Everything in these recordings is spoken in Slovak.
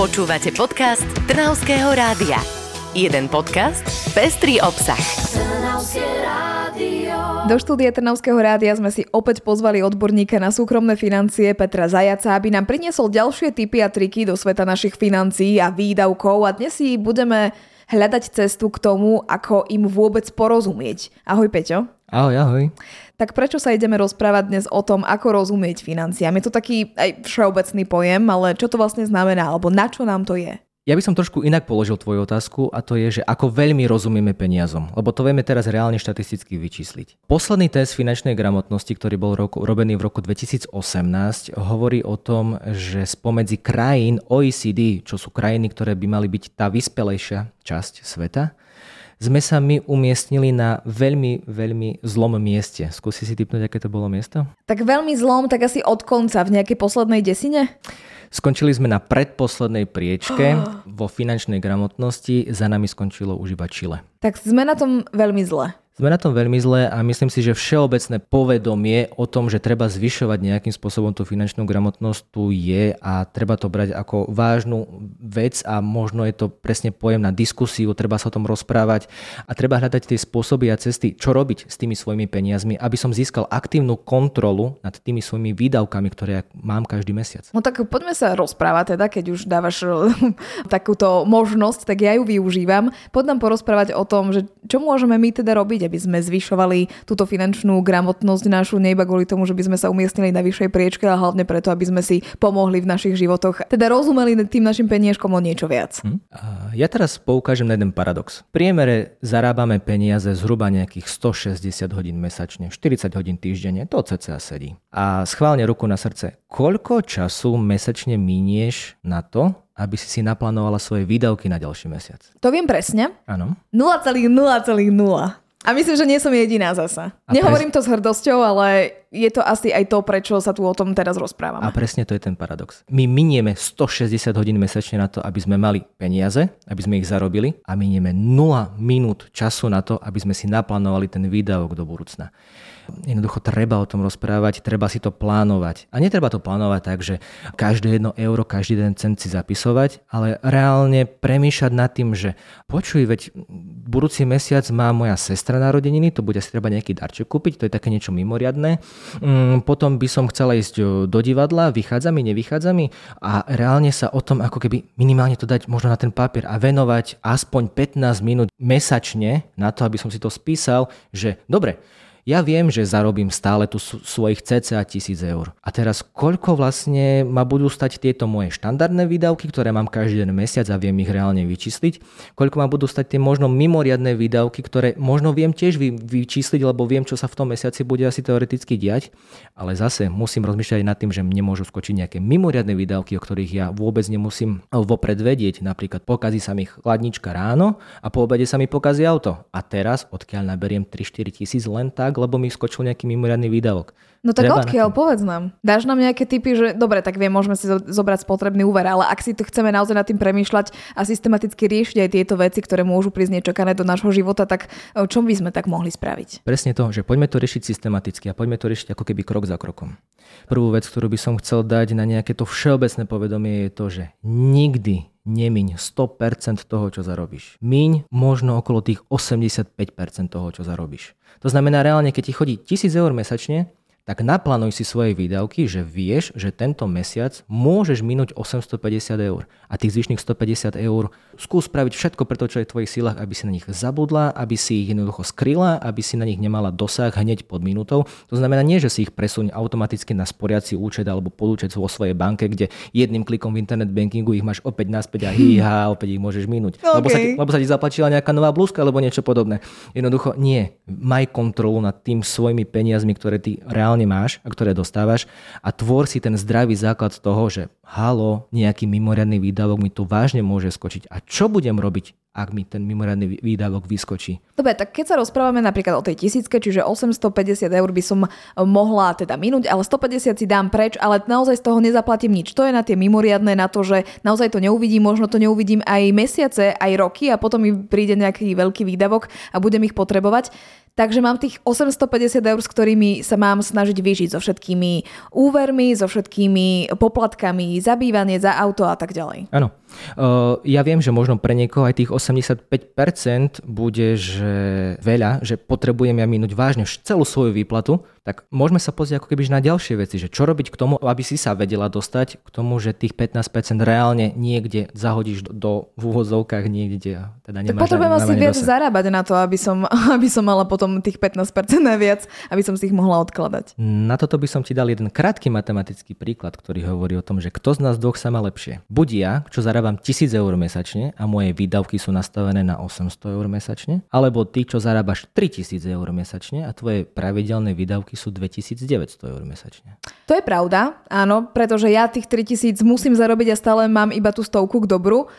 Počúvate podcast Trnavského rádia. Jeden podcast, pestrý obsah. Do štúdia Trnavského rádia sme si opäť pozvali odborníka na súkromné financie Petra Zajaca, aby nám priniesol ďalšie tipy a triky do sveta našich financií a výdavkov a dnes si budeme hľadať cestu k tomu, ako im vôbec porozumieť. Ahoj Peťo. Ahoj, ahoj. Tak prečo sa ideme rozprávať dnes o tom, ako rozumieť financiám? Je to taký aj všeobecný pojem, ale čo to vlastne znamená, alebo na čo nám to je? Ja by som trošku inak položil tvoju otázku a to je, že ako veľmi rozumieme peniazom, lebo to vieme teraz reálne štatisticky vyčísliť. Posledný test finančnej gramotnosti, ktorý bol roku, robený v roku 2018, hovorí o tom, že spomedzi krajín OECD, čo sú krajiny, ktoré by mali byť tá vyspelejšia časť sveta, sme sa my umiestnili na veľmi, veľmi zlom mieste. Skúsi si typnúť, aké to bolo miesto? Tak veľmi zlom, tak asi od konca, v nejakej poslednej desine? Skončili sme na predposlednej priečke vo finančnej gramotnosti, za nami skončilo už iba Chile. Tak sme na tom veľmi zle. Sme na tom veľmi zle a myslím si, že všeobecné povedomie o tom, že treba zvyšovať nejakým spôsobom tú finančnú gramotnosť tu je a treba to brať ako vážnu vec a možno je to presne pojem na diskusiu, treba sa o tom rozprávať a treba hľadať tie spôsoby a cesty, čo robiť s tými svojimi peniazmi, aby som získal aktívnu kontrolu nad tými svojimi výdavkami, ktoré mám každý mesiac. No tak poďme sa rozprávať teda, keď už dávaš takúto možnosť, tak ja ju využívam. Poď nám porozprávať o tom, že čo môžeme my teda robiť, aby sme zvyšovali túto finančnú gramotnosť našu, nie iba kvôli tomu, že by sme sa umiestnili na vyššej priečke, ale hlavne preto, aby sme si pomohli v našich životoch, teda rozumeli tým našim peniažkom o niečo viac. Hm? Ja teraz poukážem na jeden paradox. V priemere zarábame peniaze zhruba nejakých 160 hodín mesačne, 40 hodín týždenne, to cca sedí. A schválne ruku na srdce, koľko času mesačne minieš na to, aby si si naplánovala svoje výdavky na ďalší mesiac? To viem presne. Áno. 0,0,0. A myslím, že nie som jediná zasa. A Nehovorím pres... to s hrdosťou, ale je to asi aj to, prečo sa tu o tom teraz rozprávame. A presne to je ten paradox. My minieme 160 hodín mesačne na to, aby sme mali peniaze, aby sme ich zarobili a minieme 0 minút času na to, aby sme si naplánovali ten výdavok do budúcna. Jednoducho treba o tom rozprávať, treba si to plánovať. A netreba to plánovať tak, že každé jedno euro, každý jeden cent si zapisovať, ale reálne premýšľať nad tým, že počuj, veď budúci mesiac má moja sestra narodeniny, to bude si treba nejaký darček kúpiť, to je také niečo mimoriadné. Mm, potom by som chcela ísť do divadla, vychádza mi, nevychádza mi a reálne sa o tom ako keby minimálne to dať možno na ten papier a venovať aspoň 15 minút mesačne na to, aby som si to spísal, že dobre, ja viem, že zarobím stále tu svojich cca tisíc eur. A teraz koľko vlastne ma budú stať tieto moje štandardné výdavky, ktoré mám každý den mesiac a viem ich reálne vyčísliť, koľko ma budú stať tie možno mimoriadné výdavky, ktoré možno viem tiež vy, vyčísliť, lebo viem, čo sa v tom mesiaci bude asi teoreticky diať, ale zase musím rozmýšľať nad tým, že mne môžu skočiť nejaké mimoriadne výdavky, o ktorých ja vôbec nemusím vopred vedieť. Napríklad pokazí sa mi chladnička ráno a po obede sa mi pokazí auto. A teraz, odkiaľ naberiem 3-4 tisíc len tak, tak, lebo mi skočil nejaký mimoriadný výdavok. No tak Treba odkiaľ, povedz nám. Dáš nám nejaké typy, že dobre, tak viem, môžeme si zobrať spotrebný úver, ale ak si to chceme naozaj nad tým premýšľať a systematicky riešiť aj tieto veci, ktoré môžu prísť nečakané do nášho života, tak čo by sme tak mohli spraviť? Presne to, že poďme to riešiť systematicky a poďme to riešiť ako keby krok za krokom. Prvú vec, ktorú by som chcel dať na nejaké to všeobecné povedomie je to, že nikdy nemiň 100% toho, čo zarobíš. Miň možno okolo tých 85% toho, čo zarobíš. To znamená reálne, keď ti chodí 1000 eur mesačne, tak naplánuj si svoje výdavky, že vieš, že tento mesiac môžeš minúť 850 eur a tých zvyšných 150 eur skús spraviť všetko preto, čo je v tvojich silách, aby si na nich zabudla, aby si ich jednoducho skryla, aby si na nich nemala dosah hneď pod minútou. To znamená nie, že si ich presuň automaticky na sporiaci účet alebo podúčet vo svojej banke, kde jedným klikom v internet bankingu ich máš opäť naspäť a hýha, opäť ich môžeš minúť. Okay. Lebo, sa ti, lebo sa ti zaplačila nejaká nová blúzka alebo niečo podobné. Jednoducho nie. Maj kontrolu nad tým svojimi peniazmi, ktoré ty reálne reálne máš a ktoré dostávaš a tvor si ten zdravý základ toho, že halo, nejaký mimoriadný výdavok mi tu vážne môže skočiť. A čo budem robiť, ak mi ten mimoriadný výdavok vyskočí? Dobre, tak keď sa rozprávame napríklad o tej tisícke, čiže 850 eur by som mohla teda minúť, ale 150 si dám preč, ale naozaj z toho nezaplatím nič. To je na tie mimoriadné, na to, že naozaj to neuvidím, možno to neuvidím aj mesiace, aj roky a potom mi príde nejaký veľký výdavok a budem ich potrebovať. Takže mám tých 850 eur, s ktorými sa mám snažiť vyžiť so všetkými úvermi, so všetkými poplatkami, za bývanie, za auto a tak ďalej. Áno. Uh, ja viem, že možno pre niekoho aj tých 85% bude, že veľa, že potrebujem ja minúť vážne celú svoju výplatu, tak môžeme sa pozrieť ako keby na ďalšie veci, že čo robiť k tomu, aby si sa vedela dostať k tomu, že tých 15% reálne niekde zahodíš do, do v úvozovkách niekde. Teda tak potrebujem asi viac dosať. zarábať na to, aby som, aby som mala potom tých 15% naviac, aby som si ich mohla odkladať. Na toto by som ti dal jeden krátky matematický príklad, ktorý hovorí o tom, že kto z nás dvoch sa má lepšie. Buď ja, čo zarábam 1000 eur mesačne a moje výdavky sú nastavené na 800 eur mesačne, alebo ty, čo zarábaš 3000 eur mesačne a tvoje pravidelné výdavky výdavky sú 2900 eur mesačne. To je pravda, áno, pretože ja tých 3000 musím zarobiť a stále mám iba tú stovku k dobru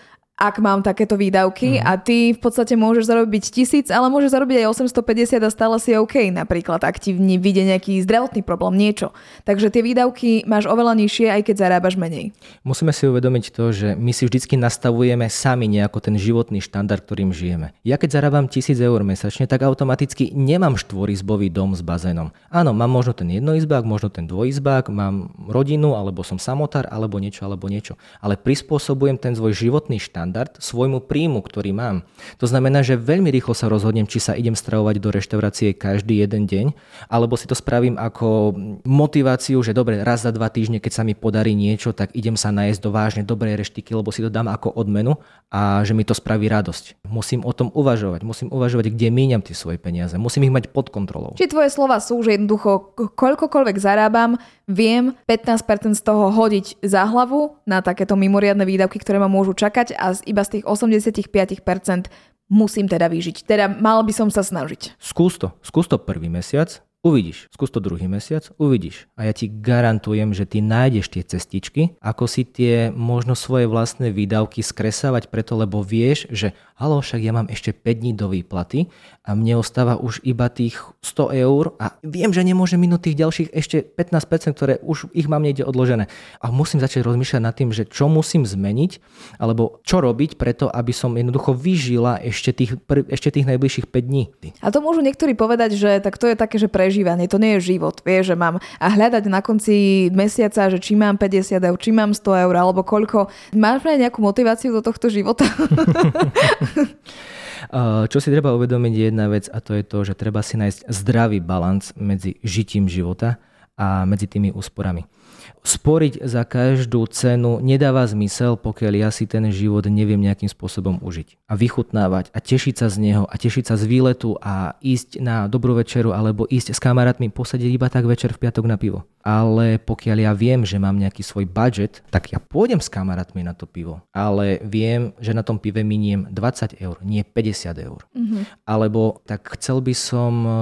ak mám takéto výdavky mm. a ty v podstate môžeš zarobiť tisíc, ale môžeš zarobiť aj 850 a stále si OK napríklad, ak ti vyjde nejaký zdravotný problém, niečo. Takže tie výdavky máš oveľa nižšie, aj keď zarábaš menej. Musíme si uvedomiť to, že my si vždycky nastavujeme sami nejako ten životný štandard, ktorým žijeme. Ja keď zarábam 1000 eur mesačne, tak automaticky nemám štvorizbový dom s bazénom. Áno, mám možno ten jednoizbák, možno ten dvojizbák, mám rodinu, alebo som samotár, alebo niečo, alebo niečo. Ale prispôsobujem ten svoj životný štandard štandard svojmu príjmu, ktorý mám. To znamená, že veľmi rýchlo sa rozhodnem, či sa idem stravovať do reštaurácie každý jeden deň, alebo si to spravím ako motiváciu, že dobre, raz za dva týždne, keď sa mi podarí niečo, tak idem sa nájsť do vážne dobrej reštiky, lebo si to dám ako odmenu a že mi to spraví radosť. Musím o tom uvažovať, musím uvažovať, kde míňam tie svoje peniaze, musím ich mať pod kontrolou. Či tvoje slova sú, že jednoducho koľkokoľvek zarábam, viem 15% z toho hodiť za hlavu na takéto mimoriadne výdavky, ktoré ma môžu čakať a iba z tých 85% musím teda vyžiť. Teda mal by som sa snažiť. Skús to. Skús to prvý mesiac, Uvidíš, skús to druhý mesiac, uvidíš. A ja ti garantujem, že ty nájdeš tie cestičky, ako si tie možno svoje vlastné výdavky skresávať preto, lebo vieš, že halo, však ja mám ešte 5 dní do výplaty a mne ostáva už iba tých 100 eur a viem, že nemôžem minúť tých ďalších ešte 15%, ktoré už ich mám niekde odložené. A musím začať rozmýšľať nad tým, že čo musím zmeniť, alebo čo robiť preto, aby som jednoducho vyžila ešte tých, ešte tých najbližších 5 dní. A to môžu niektorí povedať, že tak to je také, že prežívanie, to nie je život. Vie, že mám a hľadať na konci mesiaca, že či mám 50 eur, či mám 100 eur, alebo koľko. Máš nejakú motiváciu do tohto života? Čo si treba uvedomiť je jedna vec a to je to, že treba si nájsť zdravý balans medzi žitím života a medzi tými úsporami. Sporiť za každú cenu nedáva zmysel, pokiaľ ja si ten život neviem nejakým spôsobom užiť. A vychutnávať a tešiť sa z neho a tešiť sa z výletu a ísť na dobrú večeru alebo ísť s kamarátmi posadiť iba tak večer v piatok na pivo. Ale pokiaľ ja viem, že mám nejaký svoj budget, tak ja pôjdem s kamarátmi na to pivo. Ale viem, že na tom pive miniem 20 eur, nie 50 eur. Mm-hmm. Alebo tak chcel by som eh,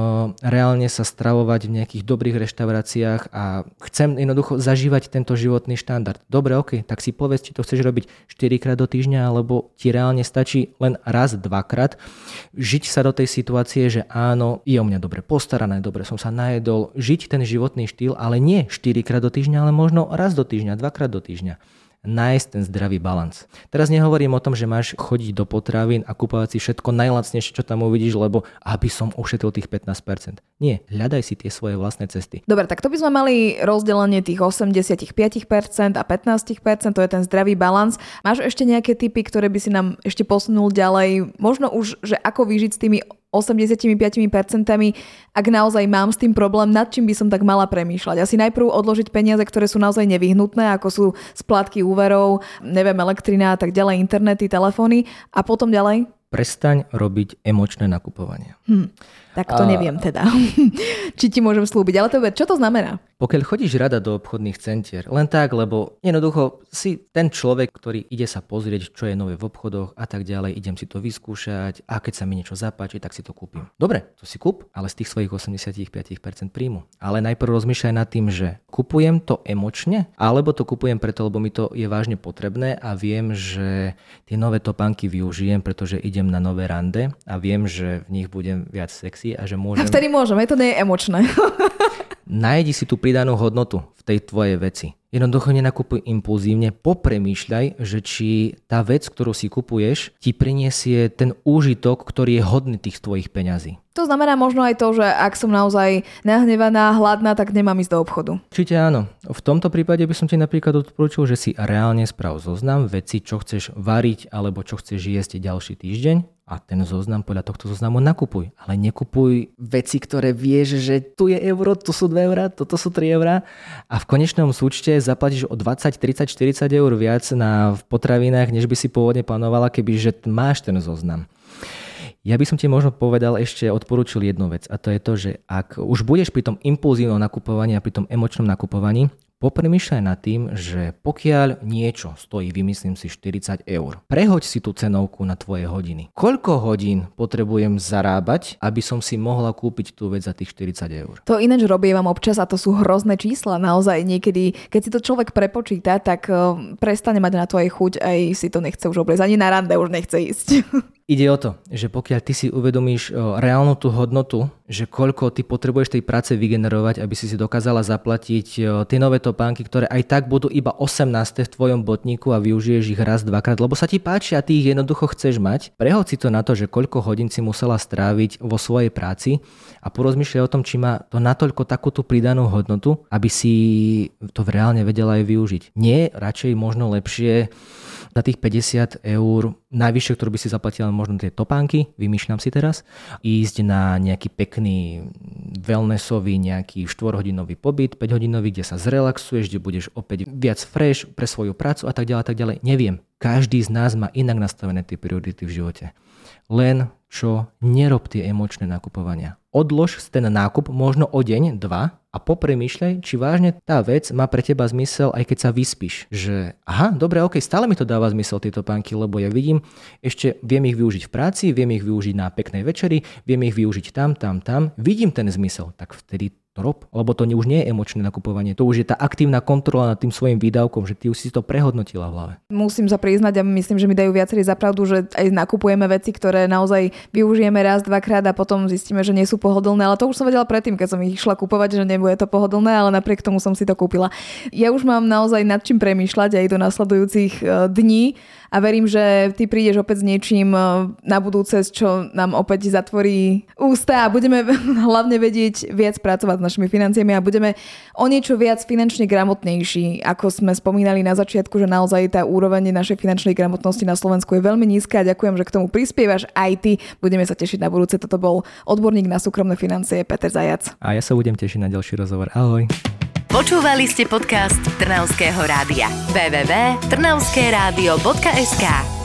reálne sa stravovať v nejakých dobrých reštauráciách a chcem jednoducho zažívať tento životný štandard. Dobre, ok, tak si povedz, či to chceš robiť 4 krát do týždňa, alebo ti reálne stačí len raz, dvakrát. Žiť sa do tej situácie, že áno, je o mňa dobre postarané, dobre som sa najedol, žiť ten životný štýl, ale nie 4 krát do týždňa, ale možno raz do týždňa, dvakrát do týždňa nájsť ten zdravý balans. Teraz nehovorím o tom, že máš chodiť do potravín a kúpovať si všetko najlacnejšie, čo tam uvidíš, lebo aby som ušetril tých 15%. Nie, hľadaj si tie svoje vlastné cesty. Dobre, tak to by sme mali rozdelenie tých 85% a 15%, to je ten zdravý balans. Máš ešte nejaké typy, ktoré by si nám ešte posunul ďalej? Možno už, že ako vyžiť s tými 85%, ak naozaj mám s tým problém, nad čím by som tak mala premýšľať. Asi najprv odložiť peniaze, ktoré sú naozaj nevyhnutné, ako sú splátky úverov, neviem, elektrina a tak ďalej, internety, telefóny a potom ďalej? Prestaň robiť emočné nakupovanie. Hm, tak to a... neviem teda. Či ti môžem slúbiť. Ale to, čo to znamená? Pokiaľ chodíš rada do obchodných centier, len tak, lebo jednoducho si ten človek, ktorý ide sa pozrieť, čo je nové v obchodoch a tak ďalej, idem si to vyskúšať a keď sa mi niečo zapáči, tak si to kúpim. Dobre, to si kúp, ale z tých svojich 85% príjmu. Ale najprv rozmýšľaj nad tým, že kupujem to emočne, alebo to kupujem preto, lebo mi to je vážne potrebné a viem, že tie nové topánky využijem, pretože idem na nové rande a viem, že v nich budem viac sexy a že môžem... A vtedy môžem, to nie je emočné. nájdi si tú pridanú hodnotu v tej tvojej veci. Jednoducho nenakupuj impulzívne, popremýšľaj, že či tá vec, ktorú si kupuješ, ti priniesie ten úžitok, ktorý je hodný tých tvojich peňazí. To znamená možno aj to, že ak som naozaj nahnevaná, hladná, tak nemám ísť do obchodu. Určite áno. V tomto prípade by som ti napríklad odporúčil, že si reálne sprav zoznam veci, čo chceš variť alebo čo chceš jesť ďalší týždeň a ten zoznam podľa tohto zoznamu nakupuj. Ale nekupuj veci, ktoré vieš, že tu je euro, tu sú 2 eurá, toto sú 3 eurá a v konečnom súčte zaplatíš o 20, 30, 40 eur viac na v potravinách, než by si pôvodne plánovala, keby že máš ten zoznam. Ja by som ti možno povedal ešte, odporúčil jednu vec a to je to, že ak už budeš pri tom impulzívnom nakupovaní a pri tom emočnom nakupovaní, Popremýšľaj nad tým, že pokiaľ niečo stojí, vymyslím si 40 eur, prehoď si tú cenovku na tvoje hodiny. Koľko hodín potrebujem zarábať, aby som si mohla kúpiť tú vec za tých 40 eur? To ináč vám občas a to sú hrozné čísla. Naozaj niekedy, keď si to človek prepočíta, tak uh, prestane mať na to aj chuť, aj si to nechce už obliecť. Ani na rande už nechce ísť. Ide o to, že pokiaľ ty si uvedomíš reálnu tú hodnotu, že koľko ty potrebuješ tej práce vygenerovať, aby si si dokázala zaplatiť tie nové topánky, ktoré aj tak budú iba 18 v tvojom botníku a využiješ ich raz, dvakrát, lebo sa ti páči a ty ich jednoducho chceš mať. Prehod si to na to, že koľko hodín si musela stráviť vo svojej práci a porozmýšľaj o tom, či má to natoľko takúto pridanú hodnotu, aby si to reálne vedela aj využiť. Nie, radšej možno lepšie za tých 50 eur, najvyššie, ktorú by si zaplatila možno tie topánky, vymýšľam si teraz, ísť na nejaký pekný wellnessový nejaký 4-hodinový pobyt, 5-hodinový, kde sa zrelaxuješ, kde budeš opäť viac fresh pre svoju prácu a tak ďalej, tak ďalej. Neviem. Každý z nás má inak nastavené tie priority v živote. Len čo nerob tie emočné nakupovania. Odlož ten nákup možno o deň, dva a popremýšľaj, či vážne tá vec má pre teba zmysel, aj keď sa vyspíš. Že aha, dobre, ok, stále mi to dáva zmysel tieto pánky, lebo ja vidím, ešte viem ich využiť v práci, viem ich využiť na peknej večeri, viem ich využiť tam, tam, tam, vidím ten zmysel, tak vtedy to rob, lebo to už nie je emočné nakupovanie, to už je tá aktívna kontrola nad tým svojim výdavkom, že ty už si to prehodnotila v hlave. Musím sa priznať a myslím, že mi dajú viacerí zapravdu, že aj nakupujeme veci, ktoré naozaj využijeme raz, dvakrát a potom zistíme, že nie sú pohodlné, ale to už som vedela predtým, keď som ich išla kupovať, že nebude to pohodlné, ale napriek tomu som si to kúpila. Ja už mám naozaj nad čím premýšľať aj do nasledujúcich e, dní a verím, že ty prídeš opäť s niečím e, na budúce, čo nám opäť zatvorí ústa a budeme hlavne vedieť viac pracovať s našimi financiami a budeme o niečo viac finančne gramotnejší. Ako sme spomínali na začiatku, že naozaj tá úroveň našej finančnej gramotnosti na Slovensku je veľmi nízka a ďakujem, že k tomu prispievaš aj ty. Budeme sa tešiť na budúce. Toto bol odborník na súkromné financie Peter Zajac. A ja sa budem tešiť na ďalší rozhovor. Ahoj. Počúvali ste podcast Trnavského rádia. www.trnavskeradio.sk